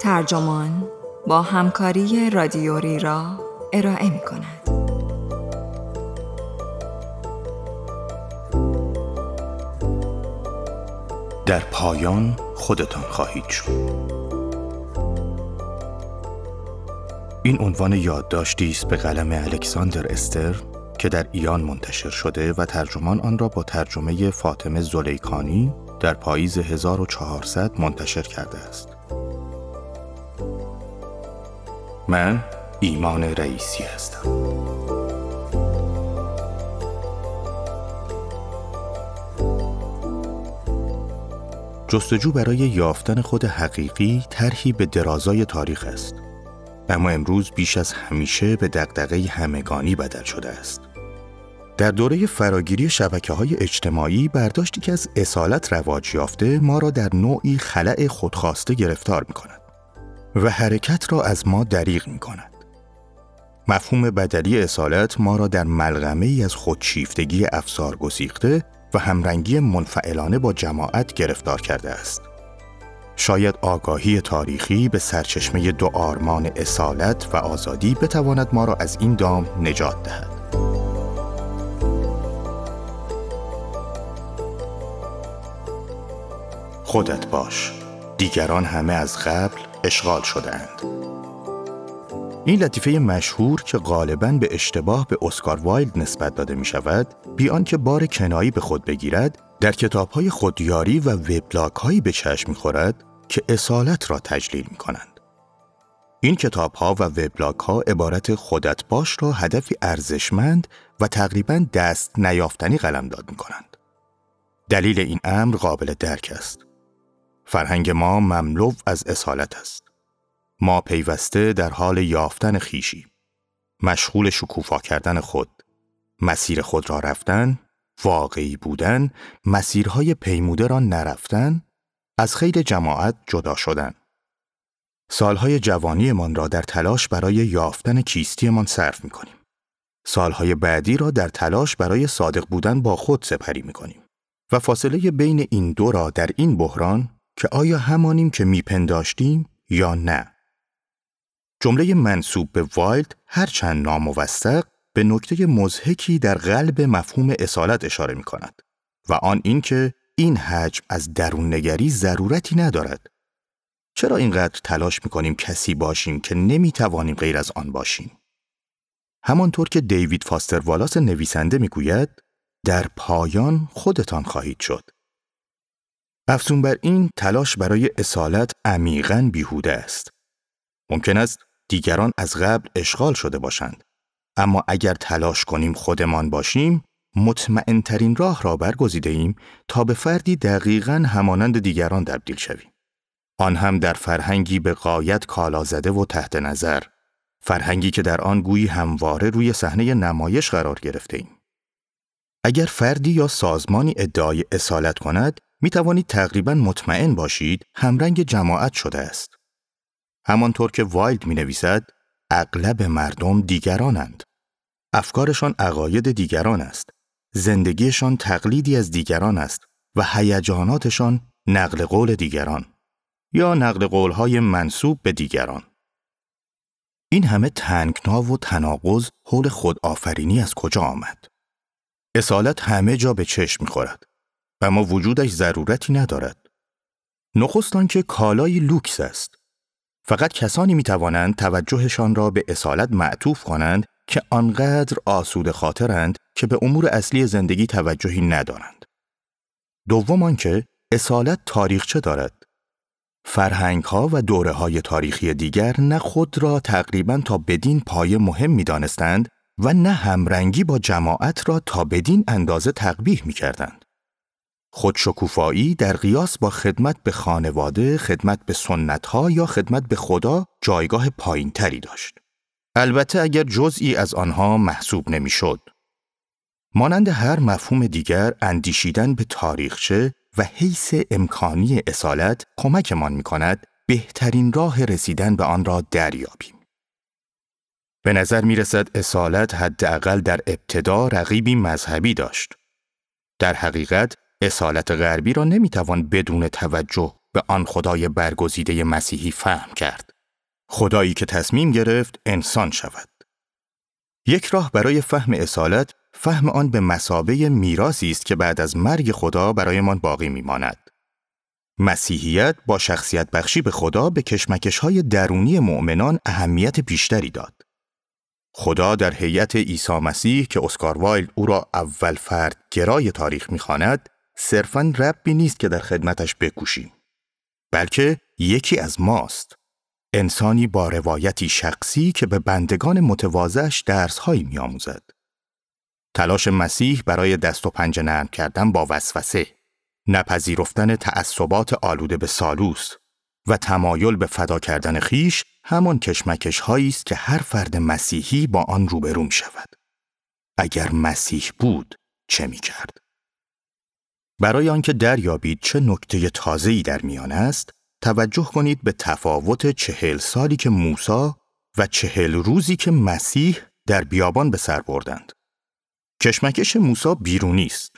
ترجمان با همکاری رادیوری را ارائه می کند. در پایان خودتان خواهید شد. این عنوان یادداشتی است به قلم الکساندر استر که در ایان منتشر شده و ترجمان آن را با ترجمه فاطمه زلیکانی در پاییز 1400 منتشر کرده است. من ایمان رئیسی هستم. جستجو برای یافتن خود حقیقی طرحی به درازای تاریخ است. اما امروز بیش از همیشه به دقدقه همگانی بدل شده است. در دوره فراگیری شبکه های اجتماعی برداشتی که از اصالت رواج یافته ما را در نوعی خلع خودخواسته گرفتار می کند و حرکت را از ما دریغ می کند. مفهوم بدلی اصالت ما را در ملغمه ای از خودشیفتگی افسار گسیخته و همرنگی منفعلانه با جماعت گرفتار کرده است. شاید آگاهی تاریخی به سرچشمه دو آرمان اصالت و آزادی بتواند ما را از این دام نجات دهد. خودت باش. دیگران همه از قبل اشغال شدهاند. این لطیفه مشهور که غالباً به اشتباه به اسکار وایلد نسبت داده می شود، بیان که بار کنایی به خود بگیرد، در کتاب های خودیاری و وبلاگ هایی به چشم می خورد که اصالت را تجلیل می کنند. این کتاب ها و وبلاگ ها عبارت خودت باش را هدفی ارزشمند و تقریبا دست نیافتنی قلمداد می کنند. دلیل این امر قابل درک است. فرهنگ ما مملو از اصالت است. ما پیوسته در حال یافتن خیشی. مشغول شکوفا کردن خود. مسیر خود را رفتن، واقعی بودن، مسیرهای پیموده را نرفتن از خیر جماعت جدا شدن. سالهای جوانیمان را در تلاش برای یافتن کیستیمان صرف می کنیم. سالهای بعدی را در تلاش برای صادق بودن با خود سپری می کنیم. و فاصله بین این دو را در این بحران که آیا همانیم که میپنداشتیم یا نه. جمله منصوب به وایلد هرچند ناموثق به نکته مزهکی در قلب مفهوم اصالت اشاره می کند و آن اینکه این حجم از درون نگری ضرورتی ندارد. چرا اینقدر تلاش می‌کنیم کسی باشیم که نمی‌توانیم غیر از آن باشیم؟ همانطور که دیوید فاستر والاس نویسنده می‌گوید در پایان خودتان خواهید شد. افزون بر این تلاش برای اصالت عمیقا بیهوده است. ممکن است دیگران از قبل اشغال شده باشند. اما اگر تلاش کنیم خودمان باشیم مطمئن ترین راه را برگزیده ایم تا به فردی دقیقا همانند دیگران تبدیل شویم. آن هم در فرهنگی به قایت کالا زده و تحت نظر، فرهنگی که در آن گویی همواره روی صحنه نمایش قرار گرفته ایم. اگر فردی یا سازمانی ادعای اصالت کند، می توانید تقریبا مطمئن باشید همرنگ جماعت شده است. همانطور که وایلد می نویسد، اغلب مردم دیگرانند. افکارشان عقاید دیگران است زندگیشان تقلیدی از دیگران است و هیجاناتشان نقل قول دیگران یا نقل قولهای منصوب به دیگران. این همه تنگنا و تناقض حول خودآفرینی از کجا آمد؟ اصالت همه جا به چشم می‌خورد اما وجودش ضرورتی ندارد. نخست که کالای لوکس است. فقط کسانی می توانند توجهشان را به اصالت معطوف کنند که آنقدر آسود خاطرند که به امور اصلی زندگی توجهی ندارند. دوم آنکه اصالت تاریخچه دارد. فرهنگ ها و دوره های تاریخی دیگر نه خود را تقریبا تا بدین پایه مهم می دانستند و نه همرنگی با جماعت را تا بدین اندازه تقبیح می کردند. خودشکوفایی در قیاس با خدمت به خانواده، خدمت به سنت ها یا خدمت به خدا جایگاه پایین تری داشت. البته اگر جزئی از آنها محسوب نمی‌شد. مانند هر مفهوم دیگر اندیشیدن به تاریخچه و حیث امکانی اصالت کمکمان می کند بهترین راه رسیدن به آن را دریابیم. به نظر می رسد اصالت حداقل در ابتدا رقیبی مذهبی داشت. در حقیقت اصالت غربی را نمی‌توان بدون توجه به آن خدای برگزیده مسیحی فهم کرد. خدایی که تصمیم گرفت انسان شود. یک راه برای فهم اصالت فهم آن به مسابه میراثی است که بعد از مرگ خدا برایمان باقی میماند. مسیحیت با شخصیت بخشی به خدا به کشمکش های درونی مؤمنان اهمیت بیشتری داد. خدا در هیئت عیسی مسیح که اسکار وایلد او را اول فرد گرای تاریخ می‌خواند صرفا ربی نیست که در خدمتش بکوشیم بلکه یکی از ماست انسانی با روایتی شخصی که به بندگان متواضعش درسهایی میآموزد تلاش مسیح برای دست و پنجه نرم کردن با وسوسه نپذیرفتن تعصبات آلوده به سالوس و تمایل به فدا کردن خیش همان کشمکش هایی است که هر فرد مسیحی با آن روبرو می شود. اگر مسیح بود چه می کرد؟ برای آنکه دریابید چه نکته تازه‌ای در میان است، توجه کنید به تفاوت چهل سالی که موسا و چهل روزی که مسیح در بیابان به سر بردند. کشمکش موسا بیرونی است.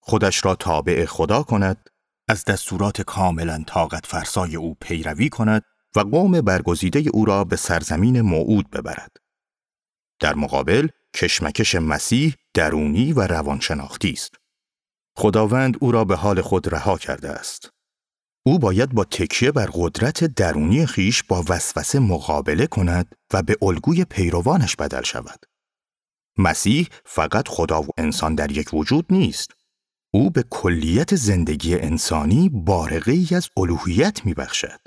خودش را تابع خدا کند، از دستورات کاملا طاقت فرسای او پیروی کند و قوم برگزیده او را به سرزمین موعود ببرد. در مقابل کشمکش مسیح درونی و روانشناختی است. خداوند او را به حال خود رها کرده است. او باید با تکیه بر قدرت درونی خیش با وسوسه مقابله کند و به الگوی پیروانش بدل شود. مسیح فقط خدا و انسان در یک وجود نیست. او به کلیت زندگی انسانی بارقه ای از الوهیت می بخشد.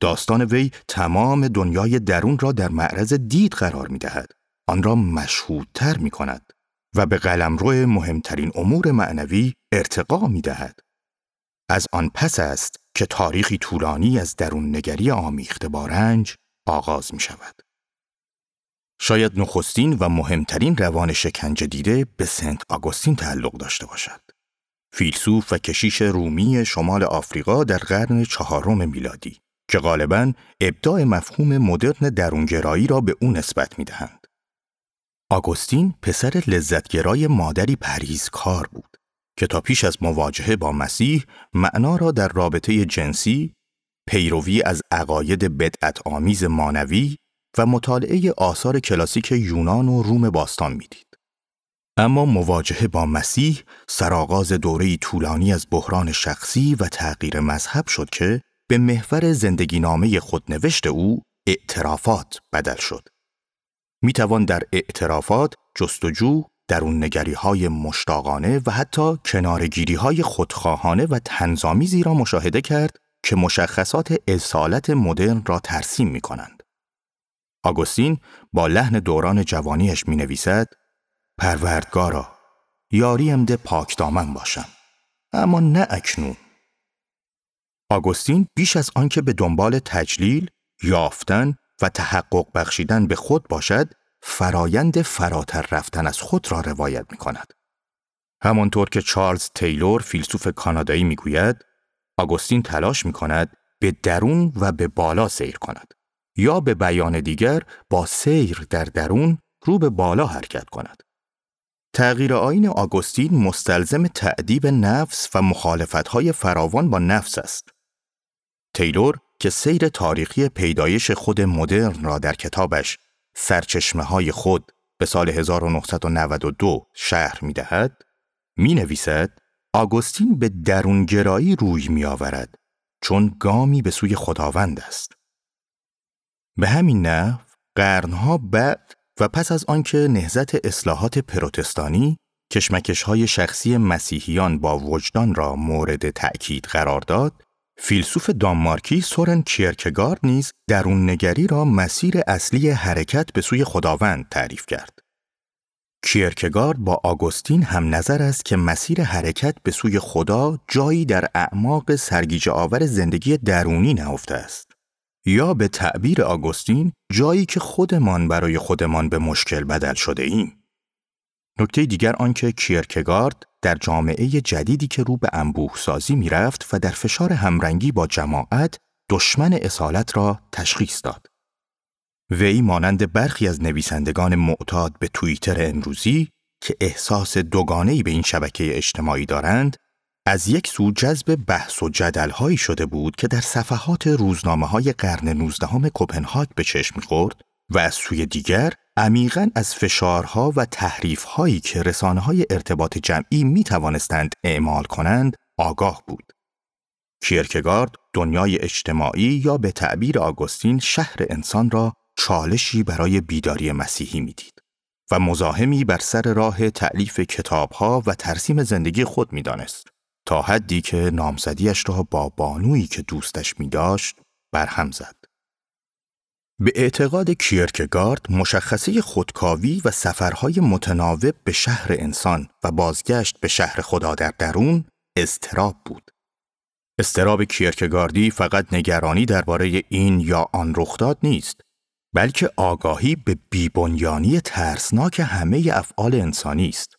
داستان وی تمام دنیای درون را در معرض دید قرار می دهد. آن را مشهودتر می کند و به قلمرو مهمترین امور معنوی ارتقا می دهد. از آن پس است که تاریخی طولانی از درون نگری آمیخته با رنج آغاز می شود. شاید نخستین و مهمترین روان شکنجه دیده به سنت آگوستین تعلق داشته باشد. فیلسوف و کشیش رومی شمال آفریقا در قرن چهارم میلادی که غالبا ابداع مفهوم مدرن درونگرایی را به او نسبت می دهند. آگوستین پسر لذتگرای مادری پریزکار بود که تا پیش از مواجهه با مسیح معنا را در رابطه جنسی، پیروی از عقاید بدعت آمیز مانوی و مطالعه آثار کلاسیک یونان و روم باستان می‌دید. اما مواجهه با مسیح سرآغاز دوره طولانی از بحران شخصی و تغییر مذهب شد که به محور زندگی نامه خودنوشت او اعترافات بدل شد. می توان در اعترافات جستجو درون نگری های مشتاقانه و حتی کنارگیری های خودخواهانه و تنظامیزی را مشاهده کرد که مشخصات اصالت مدرن را ترسیم می کنند. آگوستین با لحن دوران جوانیش می نویسد پروردگارا یاری امده پاک دامن باشم اما نه اکنون آگوستین بیش از آنکه به دنبال تجلیل، یافتن و تحقق بخشیدن به خود باشد، فرایند فراتر رفتن از خود را روایت می کند. همانطور که چارلز تیلور فیلسوف کانادایی می گوید، آگوستین تلاش می کند به درون و به بالا سیر کند یا به بیان دیگر با سیر در درون رو به بالا حرکت کند. تغییر آین آگوستین مستلزم تعدیب نفس و مخالفتهای فراوان با نفس است. تیلور که سیر تاریخی پیدایش خود مدرن را در کتابش سرچشمه های خود به سال 1992 شهر می دهد، می نویسد آگوستین به درونگرایی روی می آورد چون گامی به سوی خداوند است. به همین نحو قرنها بعد و پس از آنکه نهزت اصلاحات پروتستانی کشمکش های شخصی مسیحیان با وجدان را مورد تأکید قرار داد، فیلسوف دانمارکی سورن کیرکگارد نیز درون نگری را مسیر اصلی حرکت به سوی خداوند تعریف کرد. کیرکگارد با آگوستین هم نظر است که مسیر حرکت به سوی خدا جایی در اعماق سرگیجه آور زندگی درونی نهفته است. یا به تعبیر آگوستین جایی که خودمان برای خودمان به مشکل بدل شده ایم. نکته دیگر آنکه کیرکگارد در جامعه جدیدی که رو به انبوه سازی می رفت و در فشار همرنگی با جماعت دشمن اصالت را تشخیص داد. وی مانند برخی از نویسندگان معتاد به توییتر امروزی که احساس دوگانه‌ای به این شبکه اجتماعی دارند از یک سو جذب بحث و جدلهایی شده بود که در صفحات روزنامه های قرن نوزدهم کپنهاگ به چشم می‌خورد و از سوی دیگر عمیقا از فشارها و تحریفهایی که رسانه های ارتباط جمعی می توانستند اعمال کنند آگاه بود. کیرکگارد دنیای اجتماعی یا به تعبیر آگوستین شهر انسان را چالشی برای بیداری مسیحی می‌دید و مزاحمی بر سر راه تعلیف کتابها و ترسیم زندگی خود می‌دانست تا حدی که نامزدیش را با بانویی که دوستش می داشت برهم زد. به اعتقاد کیرکگارد مشخصه خودکاوی و سفرهای متناوب به شهر انسان و بازگشت به شهر خدا در درون استراب بود. استراب کیرکگاردی فقط نگرانی درباره این یا آن رخداد نیست بلکه آگاهی به بیبنیانی ترسناک همه افعال انسانی است.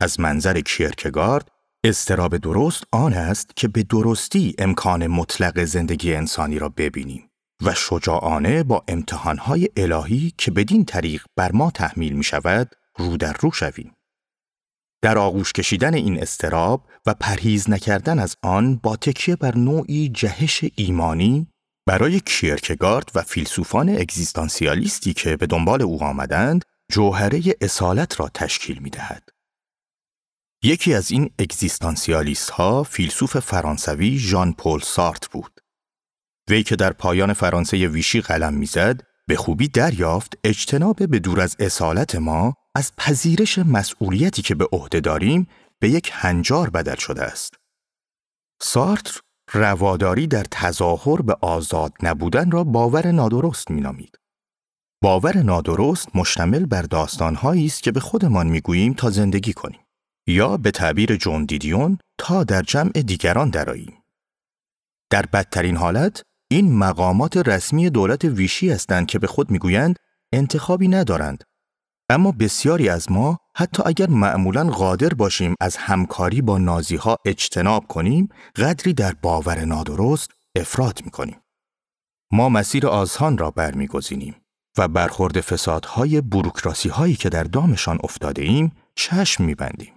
از منظر کیرکگارد استراب درست آن است که به درستی امکان مطلق زندگی انسانی را ببینیم و شجاعانه با امتحانهای الهی که بدین طریق بر ما تحمیل می شود رو در رو شویم. در آغوش کشیدن این استراب و پرهیز نکردن از آن با تکیه بر نوعی جهش ایمانی برای کیرکگارد و فیلسوفان اگزیستانسیالیستی که به دنبال او آمدند جوهره اصالت را تشکیل می دهد. یکی از این اگزیستانسیالیست ها فیلسوف فرانسوی ژان پل سارت بود. وی که در پایان فرانسه ویشی قلم می‌زد به خوبی دریافت اجتناب به دور از اصالت ما از پذیرش مسئولیتی که به عهده داریم به یک هنجار بدل شده است. سارتر رواداری در تظاهر به آزاد نبودن را باور نادرست مینامید. باور نادرست مشتمل بر داستانهایی است که به خودمان می‌گوییم تا زندگی کنیم یا به تعبیر جون دیدیون تا در جمع دیگران دراییم. در بدترین حالت این مقامات رسمی دولت ویشی هستند که به خود می‌گویند انتخابی ندارند اما بسیاری از ما حتی اگر معمولا قادر باشیم از همکاری با نازی ها اجتناب کنیم قدری در باور نادرست افراد می کنیم. ما مسیر آزهان را برمیگزینیم و برخورد فسادهای بروکراسی هایی که در دامشان افتاده ایم چشم می بندیم.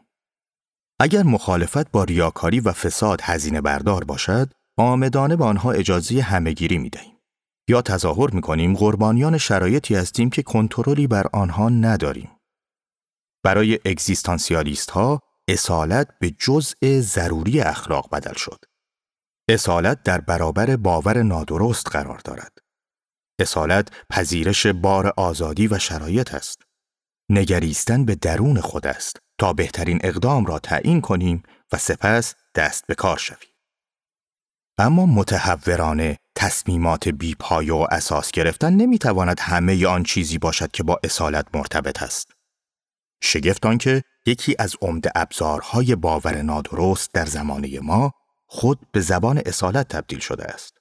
اگر مخالفت با ریاکاری و فساد هزینه بردار باشد، آمدانه به آنها اجازه همهگیری می دهیم. یا تظاهر می کنیم قربانیان شرایطی هستیم که کنترلی بر آنها نداریم. برای اگزیستانسیالیست ها اصالت به جزء ضروری اخلاق بدل شد. اصالت در برابر باور نادرست قرار دارد. اصالت پذیرش بار آزادی و شرایط است. نگریستن به درون خود است تا بهترین اقدام را تعیین کنیم و سپس دست به کار شویم. اما متحورانه تصمیمات بیپای و اساس گرفتن نمی‌تواند همه آن چیزی باشد که با اصالت مرتبط است. شگفت که یکی از عمده ابزارهای باور نادرست در زمانه ما خود به زبان اصالت تبدیل شده است.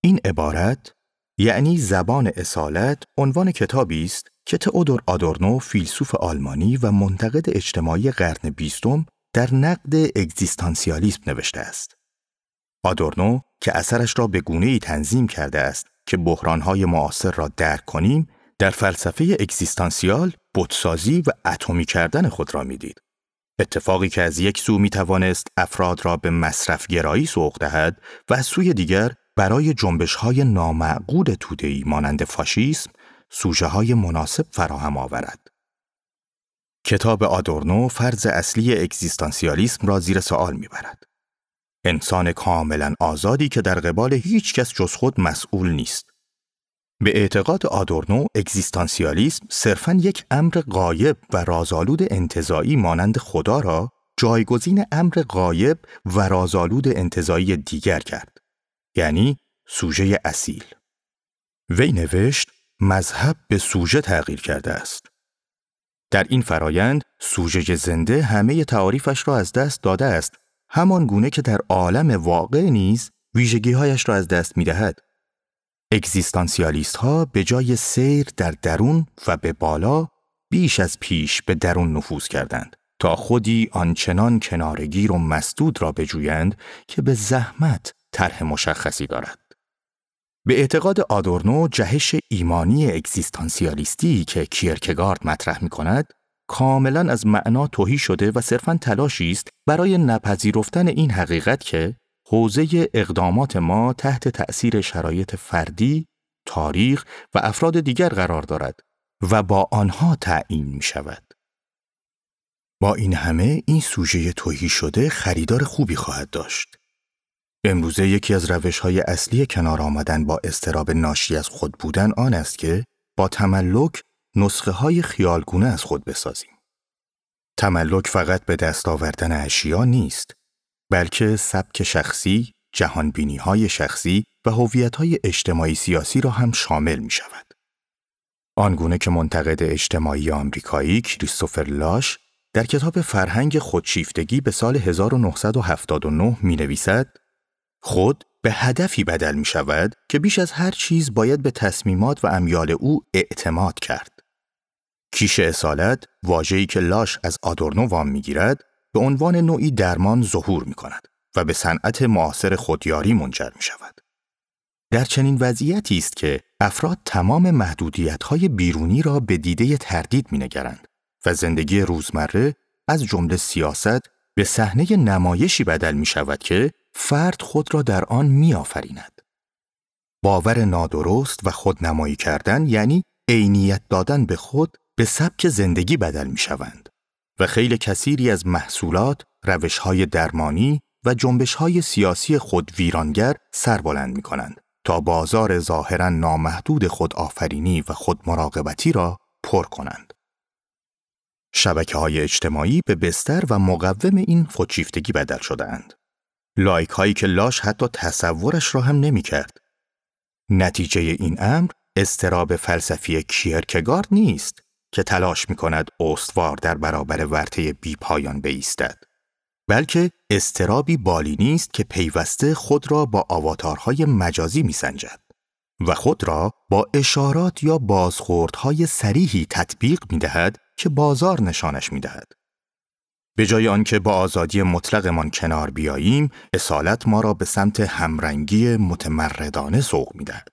این عبارت یعنی زبان اصالت عنوان کتابی است که تئودور آدورنو فیلسوف آلمانی و منتقد اجتماعی قرن بیستم در نقد اگزیستانسیالیسم نوشته است. آدورنو که اثرش را به گونه ای تنظیم کرده است که بحرانهای معاصر را درک کنیم در فلسفه اگزیستانسیال بودسازی و اتمی کردن خود را می‌دید. اتفاقی که از یک سو می توانست افراد را به مصرف گرایی سوق دهد و از سوی دیگر برای جنبش های نامعقول تودهی مانند فاشیسم سوژه های مناسب فراهم آورد. کتاب آدورنو فرض اصلی اگزیستانسیالیسم را زیر سوال می‌برد. انسان کاملا آزادی که در قبال هیچ کس جز خود مسئول نیست. به اعتقاد آدورنو اگزیستانسیالیسم صرفا یک امر غایب و رازآلود انتظایی مانند خدا را جایگزین امر غایب و رازآلود انتظایی دیگر کرد. یعنی سوژه اصیل. وی نوشت مذهب به سوژه تغییر کرده است. در این فرایند سوژه زنده همه تعاریفش را از دست داده است همان گونه که در عالم واقع نیز ویژگیهایش را از دست می دهد. اگزیستانسیالیست ها به جای سیر در درون و به بالا بیش از پیش به درون نفوذ کردند تا خودی آنچنان کنارگیر و مسدود را بجویند که به زحمت طرح مشخصی دارد. به اعتقاد آدورنو جهش ایمانی اگزیستانسیالیستی که کیرکگارد مطرح می کند کاملا از معنا توهی شده و صرفا تلاشی است برای نپذیرفتن این حقیقت که حوزه اقدامات ما تحت تأثیر شرایط فردی، تاریخ و افراد دیگر قرار دارد و با آنها تعیین می شود. با این همه این سوژه توهی شده خریدار خوبی خواهد داشت. امروزه یکی از روش های اصلی کنار آمدن با استراب ناشی از خود بودن آن است که با تملک نسخه های خیالگونه از خود بسازیم. تملک فقط به دست آوردن اشیا نیست، بلکه سبک شخصی، جهانبینی های شخصی و هویت های اجتماعی سیاسی را هم شامل می شود. آنگونه که منتقد اجتماعی آمریکایی کریستوفر لاش در کتاب فرهنگ خودشیفتگی به سال 1979 می نویسد خود به هدفی بدل می شود که بیش از هر چیز باید به تصمیمات و امیال او اعتماد کرد. کیش اصالت واجهی که لاش از آدورنو وام می‌گیرد به عنوان نوعی درمان ظهور می کند و به صنعت معاصر خودیاری منجر می شود. در چنین وضعیتی است که افراد تمام محدودیت‌های بیرونی را به دیده تردید نگرند و زندگی روزمره از جمله سیاست به صحنه نمایشی بدل می شود که فرد خود را در آن می آفریند. باور نادرست و خودنمایی کردن یعنی عینیت دادن به خود به سبک زندگی بدل می شوند و خیلی کثیری از محصولات، روشهای درمانی و جنبشهای سیاسی خود ویرانگر سر بلند می کنند تا بازار ظاهرا نامحدود خود آفرینی و خود مراقبتی را پر کنند. شبکه های اجتماعی به بستر و مقوم این خودشیفتگی بدل شدهاند. لایک هایی که لاش حتی تصورش را هم نمی کرد. نتیجه این امر استراب فلسفی کیرکگارد نیست که تلاش می کند استوار در برابر ورطه بی پایان بیستد. بلکه استرابی بالی نیست که پیوسته خود را با آواتارهای مجازی می سنجد و خود را با اشارات یا بازخوردهای سریحی تطبیق می دهد که بازار نشانش می دهد. به جای آنکه با آزادی مطلقمان کنار بیاییم، اصالت ما را به سمت همرنگی متمردانه سوق می دهد.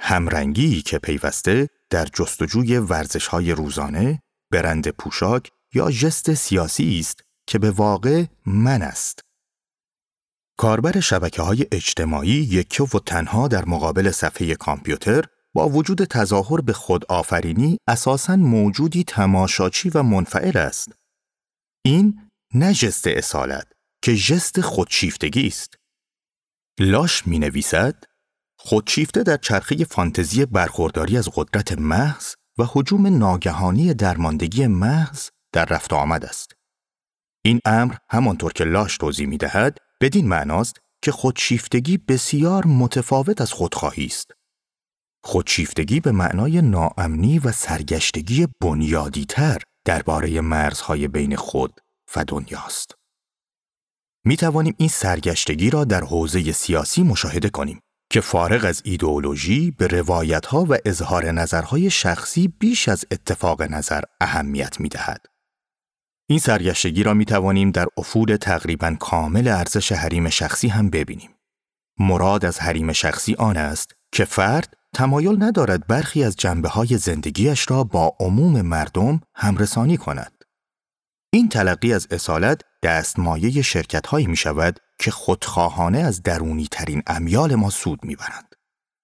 همرنگی که پیوسته در جستجوی ورزش های روزانه، برند پوشاک یا جست سیاسی است که به واقع من است. کاربر شبکه های اجتماعی یکی و تنها در مقابل صفحه کامپیوتر با وجود تظاهر به خود آفرینی اساساً موجودی تماشاچی و منفعل است. این نه جست اصالت که جست خودشیفتگی است. لاش می نویسد خودشیفته در چرخه فانتزی برخورداری از قدرت محض و حجوم ناگهانی درماندگی محض در رفت آمد است. این امر همانطور که لاش توضیح می دهد بدین معناست که خودشیفتگی بسیار متفاوت از خودخواهی است. خودشیفتگی به معنای ناامنی و سرگشتگی بنیادی تر درباره مرزهای بین خود و دنیاست. می توانیم این سرگشتگی را در حوزه سیاسی مشاهده کنیم که فارغ از ایدئولوژی به روایتها و اظهار نظرهای شخصی بیش از اتفاق نظر اهمیت می دهد. این سرگشتگی را می توانیم در افول تقریبا کامل ارزش حریم شخصی هم ببینیم. مراد از حریم شخصی آن است که فرد تمایل ندارد برخی از جنبه های زندگیش را با عموم مردم همرسانی کند. این تلقی از اصالت دستمایه شرکت هایی می شود که خودخواهانه از درونی ترین امیال ما سود می برند.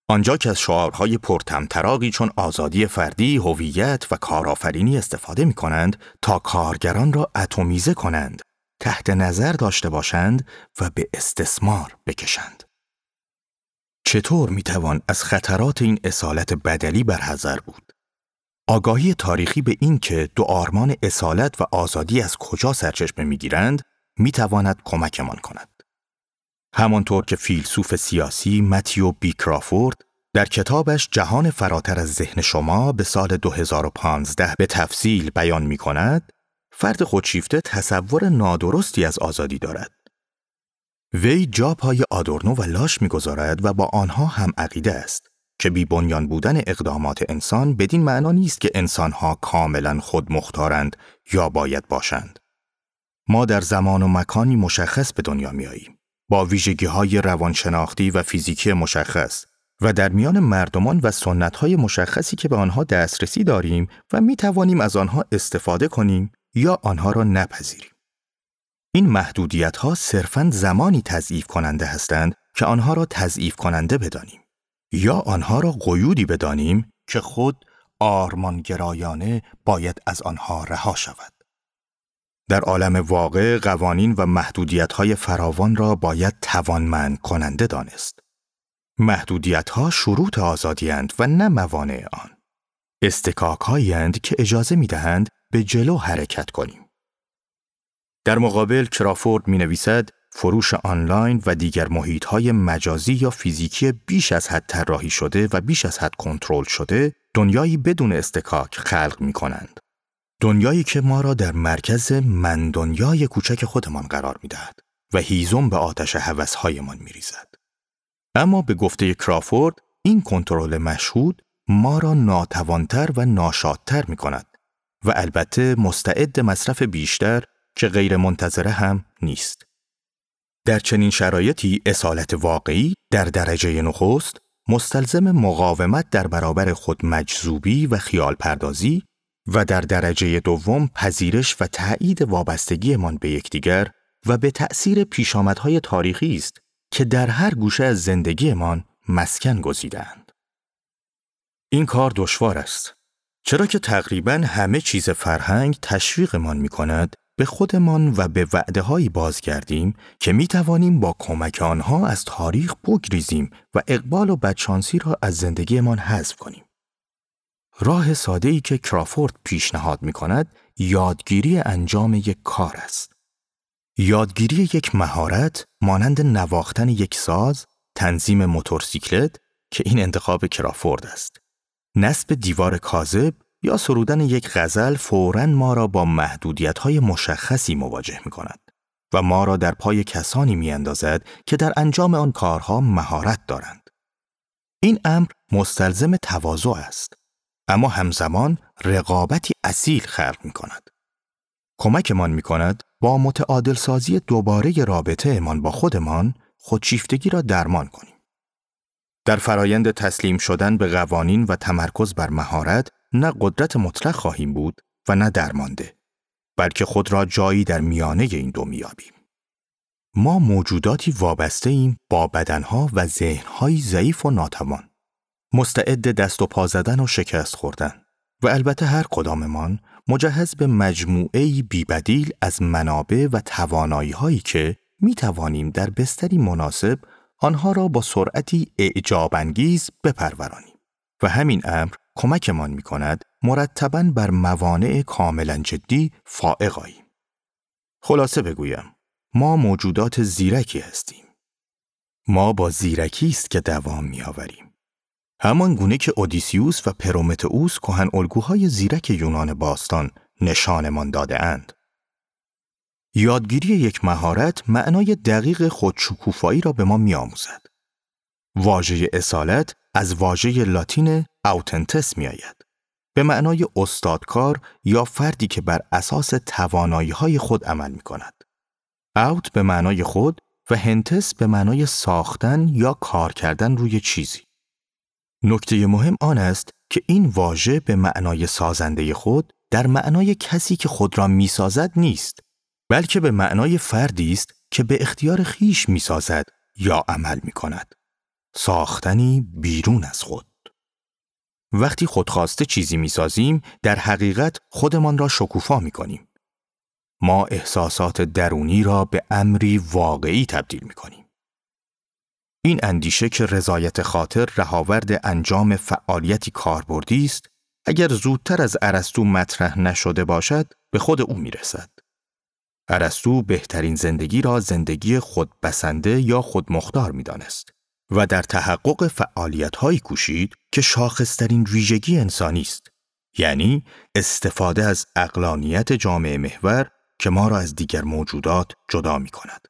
آنجا که از شعارهای پرتمطراقی چون آزادی فردی، هویت و کارآفرینی استفاده می کنند تا کارگران را اتمیزه کنند، تحت نظر داشته باشند و به استثمار بکشند. چطور می توان از خطرات این اصالت بدلی برحضر بود؟ آگاهی تاریخی به این که دو آرمان اصالت و آزادی از کجا سرچشمه می گیرند می تواند کمکمان کند. همانطور که فیلسوف سیاسی متیو بیکرافورد در کتابش جهان فراتر از ذهن شما به سال 2015 به تفصیل بیان می کند، فرد خودشیفته تصور نادرستی از آزادی دارد. وی جا پای آدورنو و لاش می‌گذارد و با آنها هم عقیده است که بی بنیان بودن اقدامات انسان بدین معنا نیست که انسانها کاملا خود مختارند یا باید باشند. ما در زمان و مکانی مشخص به دنیا می آییم. با ویژگی های روانشناختی و فیزیکی مشخص و در میان مردمان و سنتهای مشخصی که به آنها دسترسی داریم و می توانیم از آنها استفاده کنیم یا آنها را نپذیریم. این محدودیت ها صرفاً زمانی تضعیف کننده هستند که آنها را تضعیف کننده بدانیم یا آنها را قیودی بدانیم که خود آرمانگرایانه باید از آنها رها شود. در عالم واقع قوانین و محدودیت های فراوان را باید توانمند کننده دانست. محدودیت ها شروط آزادی و نه موانع آن. استکاک که اجازه می دهند به جلو حرکت کنیم. در مقابل کرافورد می نویسد فروش آنلاین و دیگر محیط های مجازی یا فیزیکی بیش از حد طراحی شده و بیش از حد کنترل شده دنیایی بدون استکاک خلق می کنند. دنیایی که ما را در مرکز من دنیای کوچک خودمان قرار می دهد و هیزم به آتش هوسهایمان می ریزد. اما به گفته کرافورد این کنترل مشهود ما را ناتوانتر و ناشادتر می کند و البته مستعد مصرف بیشتر که غیر منتظره هم نیست. در چنین شرایطی اصالت واقعی در درجه نخست مستلزم مقاومت در برابر خود مجذوبی و خیال پردازی و در درجه دوم پذیرش و تایید وابستگیمان به یکدیگر و به تأثیر پیشامدهای تاریخی است که در هر گوشه از زندگیمان مسکن گزیدند. این کار دشوار است. چرا که تقریبا همه چیز فرهنگ تشویقمان می کند به خودمان و به وعده هایی بازگردیم که می توانیم با کمک آنها از تاریخ بگریزیم و اقبال و بدشانسی را از زندگیمان حذف کنیم. راه ساده ای که کرافورد پیشنهاد می کند یادگیری انجام یک کار است. یادگیری یک مهارت مانند نواختن یک ساز، تنظیم موتورسیکلت که این انتخاب کرافورد است. نصب دیوار کاذب یا سرودن یک غزل فوراً ما را با محدودیت های مشخصی مواجه می کند و ما را در پای کسانی می اندازد که در انجام آن کارها مهارت دارند. این امر مستلزم تواضع است اما همزمان رقابتی اصیل خلق می کند. کمکمان می کند با متعادل سازی دوباره رابطه امان با خودمان خودشیفتگی را درمان کنیم. در فرایند تسلیم شدن به قوانین و تمرکز بر مهارت نه قدرت مطلق خواهیم بود و نه درمانده بلکه خود را جایی در میانه این دو میابیم. ما موجوداتی وابسته ایم با بدنها و ذهنهایی ضعیف و ناتوان. مستعد دست و پا زدن و شکست خوردن و البته هر کداممان مجهز به مجموعه بیبدیل از منابع و توانایی هایی که می توانیم در بستری مناسب آنها را با سرعتی اعجابانگیز بپرورانیم و همین امر کمکمان می کند مرتبا بر موانع کاملا جدی فائق آییم. خلاصه بگویم ما موجودات زیرکی هستیم. ما با زیرکی است که دوام می آوریم. همان گونه که اودیسیوس و پرومتئوس کهن الگوهای زیرک یونان باستان نشانمان داده اند. یادگیری یک مهارت معنای دقیق خودشکوفایی را به ما میآموزد. واژه اصالت از واژه لاتین اوتنتس می آید. به معنای استادکار یا فردی که بر اساس توانایی های خود عمل می کند. اوت به معنای خود و هنتس به معنای ساختن یا کار کردن روی چیزی. نکته مهم آن است که این واژه به معنای سازنده خود در معنای کسی که خود را می‌سازد نیست بلکه به معنای فردی است که به اختیار خیش می‌سازد یا عمل می کند. ساختنی بیرون از خود. وقتی خودخواسته چیزی می‌سازیم در حقیقت خودمان را شکوفا می کنیم. ما احساسات درونی را به امری واقعی تبدیل می کنیم. این اندیشه که رضایت خاطر رهاورد انجام فعالیتی کاربردی است اگر زودتر از ارسطو مطرح نشده باشد به خود او می‌رسد ارسطو بهترین زندگی را زندگی خودبسنده یا خودمختار می‌دانست و در تحقق فعالیت کوشید که شاخصترین ویژگی انسانی است یعنی استفاده از اقلانیت جامعه محور که ما را از دیگر موجودات جدا می کند.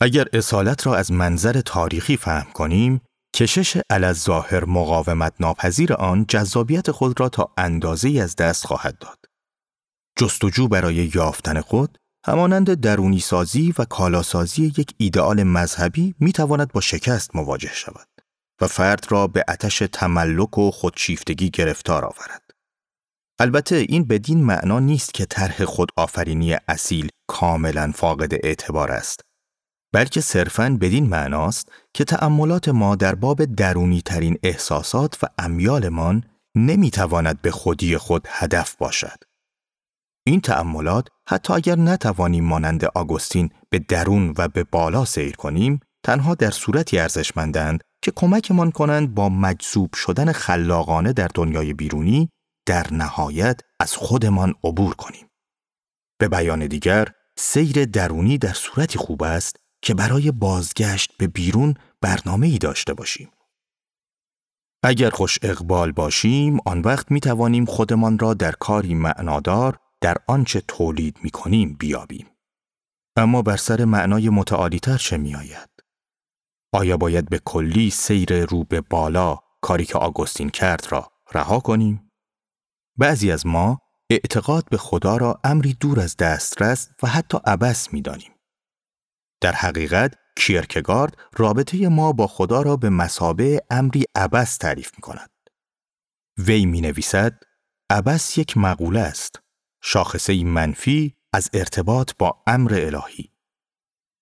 اگر اصالت را از منظر تاریخی فهم کنیم، کشش ظاهر مقاومت ناپذیر آن جذابیت خود را تا اندازه از دست خواهد داد. جستجو برای یافتن خود همانند درونی سازی و کالاسازی یک ایدئال مذهبی می تواند با شکست مواجه شود. و فرد را به اتش تملک و خودشیفتگی گرفتار آورد. البته این بدین معنا نیست که طرح خود آفرینی اصیل کاملا فاقد اعتبار است بلکه صرفاً بدین معناست که تأملات ما در باب درونی ترین احساسات و امیالمان نمی‌تواند به خودی خود هدف باشد. این تأملات حتی اگر نتوانیم مانند آگوستین به درون و به بالا سیر کنیم، تنها در صورتی ارزشمندند که کمکمان کنند با مجذوب شدن خلاقانه در دنیای بیرونی در نهایت از خودمان عبور کنیم. به بیان دیگر، سیر درونی در صورتی خوب است که برای بازگشت به بیرون برنامه ای داشته باشیم. اگر خوش اقبال باشیم، آن وقت می توانیم خودمان را در کاری معنادار در آنچه تولید می کنیم بیابیم. اما بر سر معنای متعالیتر چه می آید؟ آیا باید به کلی سیر رو به بالا کاری که آگوستین کرد را رها کنیم؟ بعضی از ما اعتقاد به خدا را امری دور از دسترس و حتی عبس می دانیم. در حقیقت کیرکگارد رابطه ما با خدا را به مسابه امری عبس تعریف می کند. وی می نویسد عبس یک مقوله است. شاخصه منفی از ارتباط با امر الهی.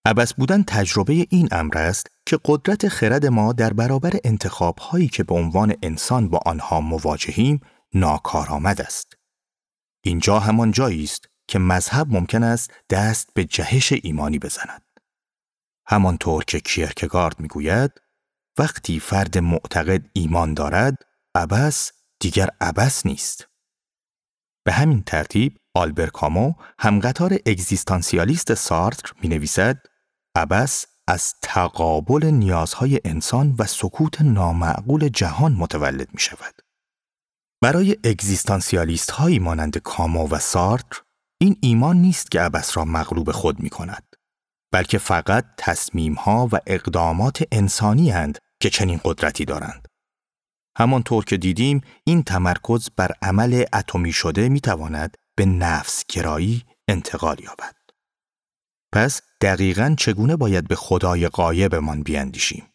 عبس بودن تجربه این امر است که قدرت خرد ما در برابر انتخاب هایی که به عنوان انسان با آنها مواجهیم ناکارآمد است. اینجا همان جایی است که مذهب ممکن است دست به جهش ایمانی بزند. همانطور که کیرکگارد می‌گوید وقتی فرد معتقد ایمان دارد عبس دیگر عبس نیست. به همین ترتیب آلبر کامو همقطار اگزیستانسیالیست سارتر می نویسد عبس از تقابل نیازهای انسان و سکوت نامعقول جهان متولد می شود. برای اگزیستانسیالیست هایی مانند کامو و سارتر این ایمان نیست که عبس را مغلوب خود می کند. بلکه فقط تصمیم ها و اقدامات انسانی هند که چنین قدرتی دارند. همانطور که دیدیم این تمرکز بر عمل اتمی شده می تواند به نفس گرایی انتقال یابد. پس دقیقا چگونه باید به خدای قایبمان بیاندیشیم؟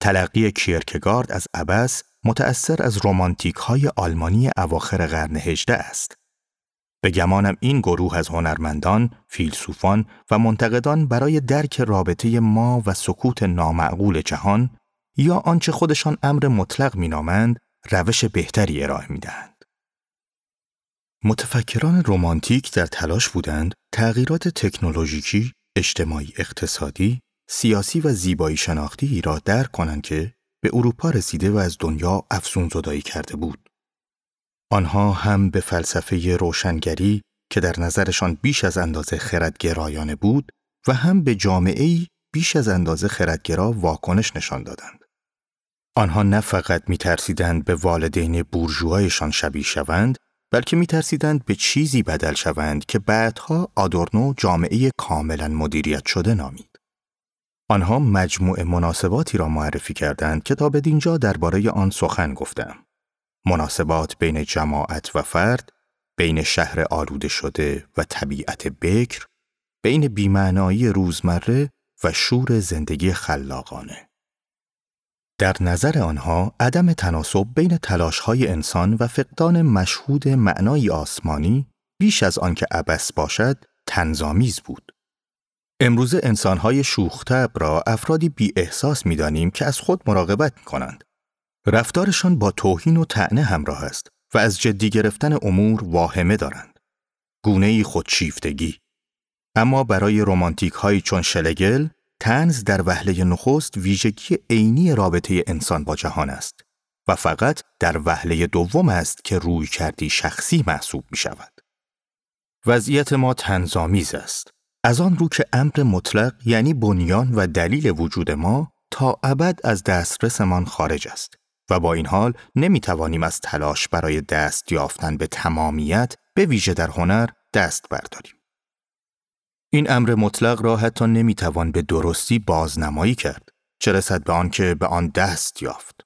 تلقی کیرکگارد از ابس متأثر از رومانتیک های آلمانی اواخر قرن هجده است. به گمانم این گروه از هنرمندان، فیلسوفان و منتقدان برای درک رابطه ما و سکوت نامعقول جهان یا آنچه خودشان امر مطلق مینامند روش بهتری ارائه می‌دهند. متفکران رومانتیک در تلاش بودند تغییرات تکنولوژیکی، اجتماعی اقتصادی، سیاسی و زیبایی شناختی را درک کنند که به اروپا رسیده و از دنیا افزون زدایی کرده بود. آنها هم به فلسفه روشنگری که در نظرشان بیش از اندازه خردگرایانه بود و هم به جامعه بیش از اندازه خردگرا واکنش نشان دادند. آنها نه فقط می ترسیدند به والدین بورژوایشان شبیه شوند، بلکه می ترسیدند به چیزی بدل شوند که بعدها آدورنو جامعه کاملا مدیریت شده نامید. آنها مجموع مناسباتی را معرفی کردند که تا به دینجا درباره آن سخن گفتم. مناسبات بین جماعت و فرد، بین شهر آلوده شده و طبیعت بکر، بین بیمعنایی روزمره و شور زندگی خلاقانه. در نظر آنها عدم تناسب بین تلاشهای انسان و فقدان مشهود معنای آسمانی بیش از آنکه عبس باشد تنظامیز بود. امروزه انسانهای شوختب را افرادی بی احساس می دانیم که از خود مراقبت می کنند. رفتارشان با توهین و طعنه همراه است و از جدی گرفتن امور واهمه دارند. گونه خودشیفتگی. اما برای رومانتیک های چون شلگل، تنز در وهله نخست ویژگی عینی رابطه انسان با جهان است و فقط در وهله دوم است که روی کردی شخصی محسوب می شود. وضعیت ما تنظامیز است. از آن رو که امر مطلق یعنی بنیان و دلیل وجود ما تا ابد از دسترسمان خارج است. و با این حال نمی توانیم از تلاش برای دست یافتن به تمامیت به ویژه در هنر دست برداریم. این امر مطلق را حتی نمی توان به درستی بازنمایی کرد چه رسد به آنکه به آن دست یافت.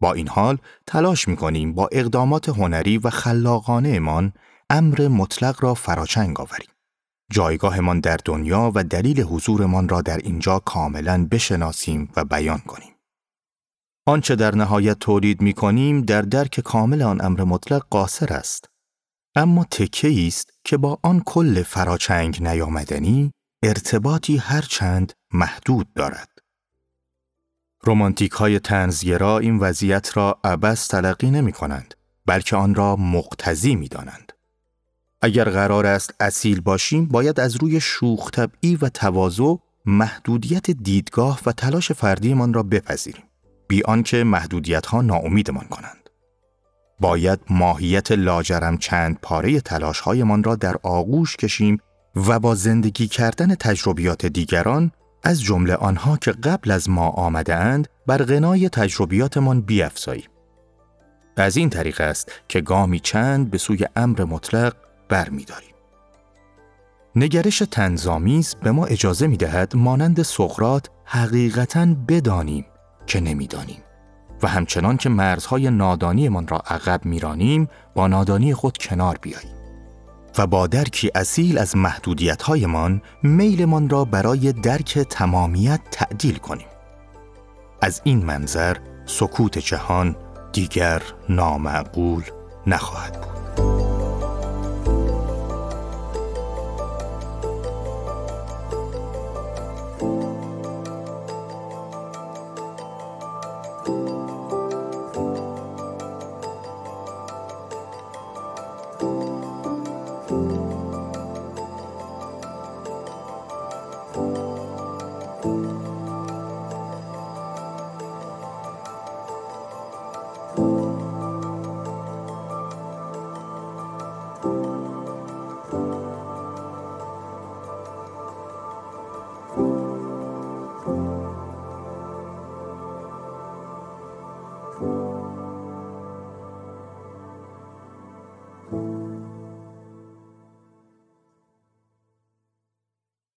با این حال تلاش می کنیم با اقدامات هنری و خلاقانه امان امر مطلق را فراچنگ آوریم. جایگاهمان در دنیا و دلیل حضورمان را در اینجا کاملا بشناسیم و بیان کنیم. آنچه در نهایت تولید می کنیم در درک کامل آن امر مطلق قاصر است. اما تکه است که با آن کل فراچنگ نیامدنی ارتباطی هرچند محدود دارد. رومانتیک های تنزگرا این وضعیت را عبس تلقی نمی کنند بلکه آن را مقتضی می دانند. اگر قرار است اصیل باشیم باید از روی شوخ طبعی و تواضع محدودیت دیدگاه و تلاش فردیمان را بپذیریم بی آنکه محدودیت ها ناامیدمان کنند. باید ماهیت لاجرم چند پاره تلاش هایمان را در آغوش کشیم و با زندگی کردن تجربیات دیگران از جمله آنها که قبل از ما آمده اند بر غنای تجربیاتمان بیافزاییم. از این طریق است که گامی چند به سوی امر مطلق برمیداریم. نگرش تنظامیز به ما اجازه می دهد مانند سقرات حقیقتا بدانیم که نمی‌دانیم و همچنان که مرزهای نادانیمان را عقب میرانیم با نادانی خود کنار بیاییم. و با درکی اصیل از محدودیتهایمان میلمان را برای درک تمامیت تعدیل کنیم. از این منظر سکوت جهان دیگر نامعقول نخواهد بود.